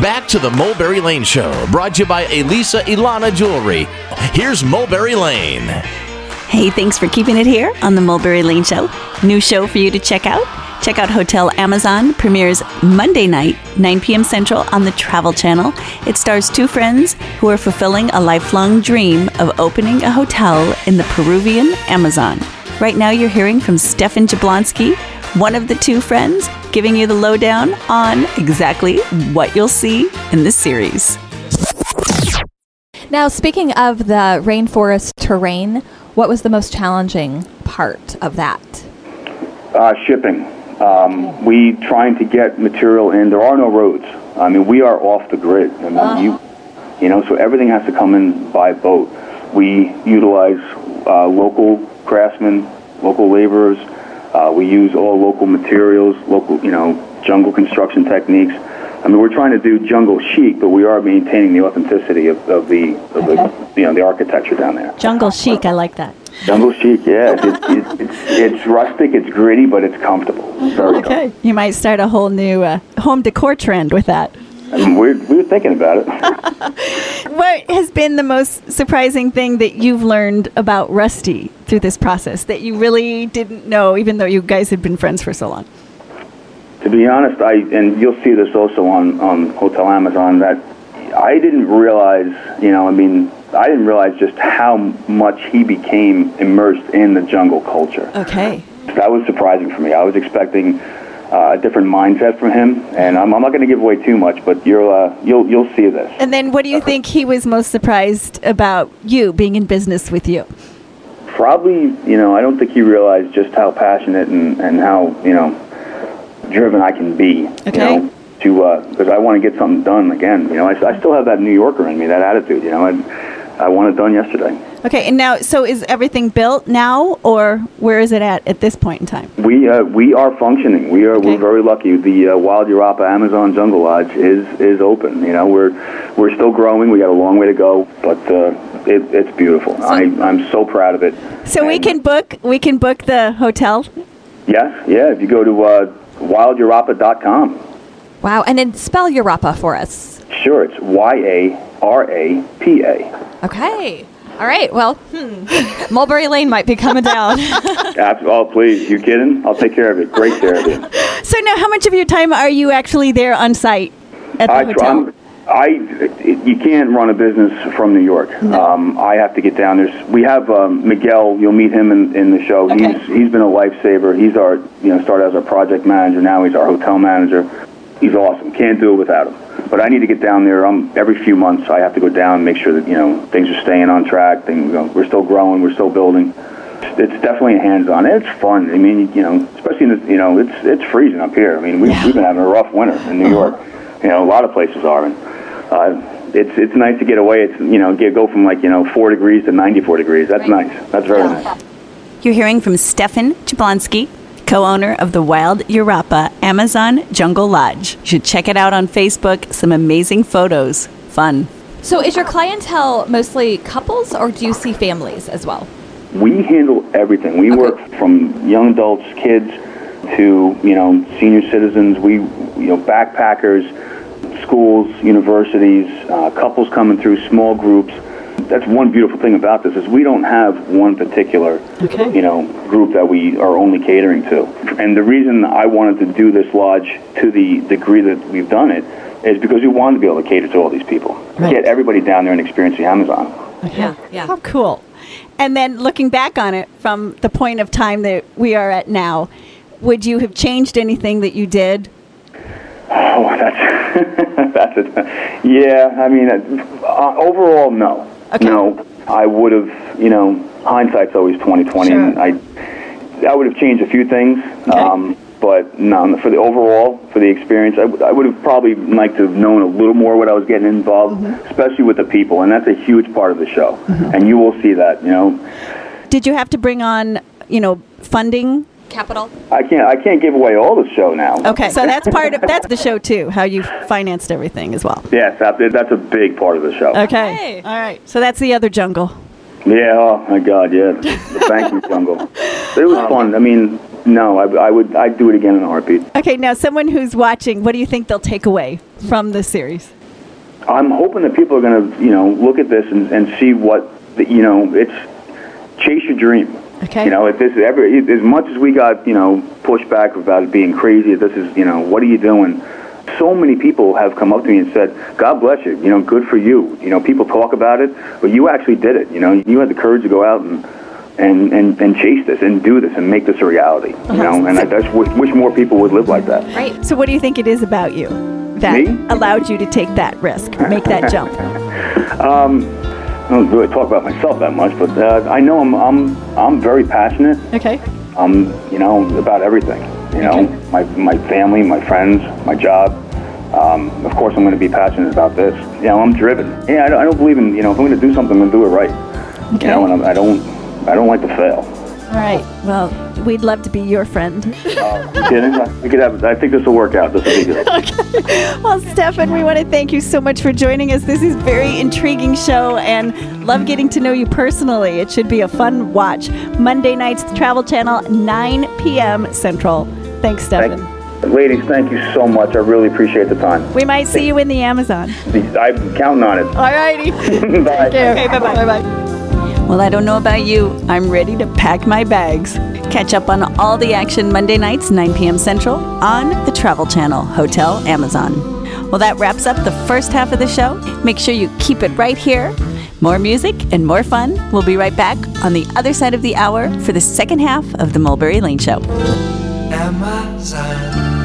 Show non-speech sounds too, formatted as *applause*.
Back to the Mulberry Lane Show, brought to you by Elisa Ilana Jewelry. Here's Mulberry Lane. Hey, thanks for keeping it here on the Mulberry Lane Show. New show for you to check out. Check out Hotel Amazon, premieres Monday night, 9 p.m. Central on the Travel Channel. It stars two friends who are fulfilling a lifelong dream of opening a hotel in the Peruvian Amazon. Right now, you're hearing from Stephan Jablonski, one of the two friends, giving you the lowdown on exactly what you'll see in this series. Now, speaking of the rainforest terrain, what was the most challenging part of that? Uh, shipping. Um, we trying to get material in. There are no roads. I mean, we are off the grid. I mean, you, you know, so everything has to come in by boat. We utilize uh, local craftsmen, local laborers. Uh, we use all local materials, local, you know, jungle construction techniques. I mean, we're trying to do jungle chic, but we are maintaining the authenticity of, of the, of the, you know, the architecture down there. Jungle chic, I like that. Jungle chic, yeah. It's, it's, it's, it's rustic, it's gritty, but it's comfortable. Very Okay, you might start a whole new uh, home decor trend with that. I mean, we're, we were thinking about it. *laughs* What has been the most surprising thing that you've learned about Rusty through this process that you really didn't know, even though you guys had been friends for so long? to be honest, I and you'll see this also on on Hotel Amazon that I didn't realize. You know, I mean, I didn't realize just how much he became immersed in the jungle culture. Okay. That was surprising for me. I was expecting uh, a different mindset from him, and I'm, I'm not going to give away too much, but you'll uh, you'll you'll see this. And then what do you think he was most surprised about you being in business with you? Probably, you know, I don't think he realized just how passionate and and how you know driven I can be. Okay. You know, to because I want to get something done again. You know, I, I still have that New Yorker in me, that attitude. You know, I I want it done yesterday. Okay, and now, so is everything built now, or where is it at at this point in time? We uh, we are functioning. We are Okay. we're very lucky. The uh, Wild Yarapa Amazon Jungle Lodge is is open. You know, we're we're still growing. We got a long way to go, but uh, it, it's beautiful. I I'm so proud of it. So we can book, we can book the hotel. Yes, yeah. If you go to uh, wildyarapa.com, Wow, and then spell Yarapa for us. sure, it's Y A R A P A. Okay. All right. Well, hmm. *laughs* Mulberry Lane might be coming down. *laughs* Oh, please, you kidding? I'll take care of it. Great care of it. So now, how much of your time are you actually there on site at the I, hotel? I, you can't run a business from New York. Um, I have to get down. There's, we have um, Miguel. You'll meet him in, in the show. Okay. He's he's been a lifesaver. He's our you know started as our project manager. Now he's our hotel manager. He's awesome. Can't do it without him. But I need to get down there. Um, every few months I have to go down and make sure that you know things are staying on track. Things, you know, we're still growing. We're still building. It's definitely hands-on. It's fun. I mean, you know, especially in the, you know, it's it's freezing up here. I mean, we've, we've been having a rough winter in New York. You know, a lot of places are. And, uh, it's it's nice to get away. It's you know get go from like you know four degrees to 94 degrees. That's nice. That's very nice. You're hearing from Stephan Jablonski, co-owner of the Wild Yarapa Amazon Jungle Lodge. You should check it out on Facebook. Some amazing photos. Fun. so, is your clientele mostly couples, or do you see families as well? We handle everything. We work from young adults, kids, to you know senior citizens. We you know backpackers, schools, universities, uh, couples coming through, small groups. That's one beautiful thing about this is we don't have one particular you know group that we are only catering to. And the reason I wanted to do this lodge to the degree that we've done it is because we wanted to be able to cater to all these people, Right. get everybody down there and experience the Amazon. Yeah. Yeah. How cool. And then looking back on it from the point of time that we are at now, would you have changed anything that you did? Oh, *laughs* that's *laughs* that's it. Yeah, I mean, uh, overall, no, Okay. no. I would have, you know, hindsight's always twenty twenty. Sure. I I would have changed a few things, um, but no, for the overall, for the experience, I, would- I would have probably liked to have known a little more what I was getting involved, Mm-hmm. especially with the people, and that's a huge part of the show. And you will see that, you know. Did you have to bring on, you know, funding? Capital. I can't I can't give away all the show now. Okay, so that's part of that's the show too. How you financed everything as well. Yes, that, that's a big part of the show. Okay, Okay. all right. So that's the other jungle. Yeah, oh my God, yeah, the banking jungle. It was fun. I mean, No, I, I would. I'd do it again in a heartbeat. Okay, now someone who's watching, what do you think they'll take away from this series? I'm hoping that people are going to, you know, look at this and, and see what, the, you know, it's chase your dream. Okay. You know, if this ever, as much as we got, you know, pushback about it being crazy, this is, you know, what are you doing? So many people have come up to me and said, "God bless you. You know, good for you. You know, people talk about it, but you actually did it. You know, you had the courage to go out and." And, and, and chase this and do this and make this a reality, you uh-huh. know. And I just wish, wish more people would live like that. Right. So, what do you think it is about you that Me? allowed you to take that risk, make that *laughs* jump? Um, I don't really talk about myself that much, but uh, I know I'm I'm I'm very passionate. Okay. Um, you know, about everything. You know, my my family, my friends, my job. Um, of course, I'm going to be passionate about this. You know, I'm driven. Yeah, I don't, I don't believe in you know if I'm going to do something, I'm going to do it right. Okay. You know, and I'm, I don't I don't like to fail. All right. Well, we'd love to be your friend. *laughs* You kidding? we could have. I think this will work out. This will be good. *laughs* Well, Stephan, we want to thank you so much for joining us. This is a very intriguing show and love getting to know you personally. It should be a fun watch. Monday nights, the Travel Channel, 9 p.m. Central. Thanks, Stephan. Thank, ladies, thank you so much. I really appreciate the time. We might see you in the Amazon. I'm counting on it. All righty. *laughs* Bye. Okay, bye-bye. Bye-bye. Well, I don't know about you. I'm ready to pack my bags. Catch up on all the action Monday nights, 9 p.m. Central, on the Travel Channel, Hotel Amazon. Well, that wraps up the first half of the show. Make sure you keep it right here. More music and more fun. We'll be right back on the other side of the hour for the second half of the Mulberry Lane Show. Amazon.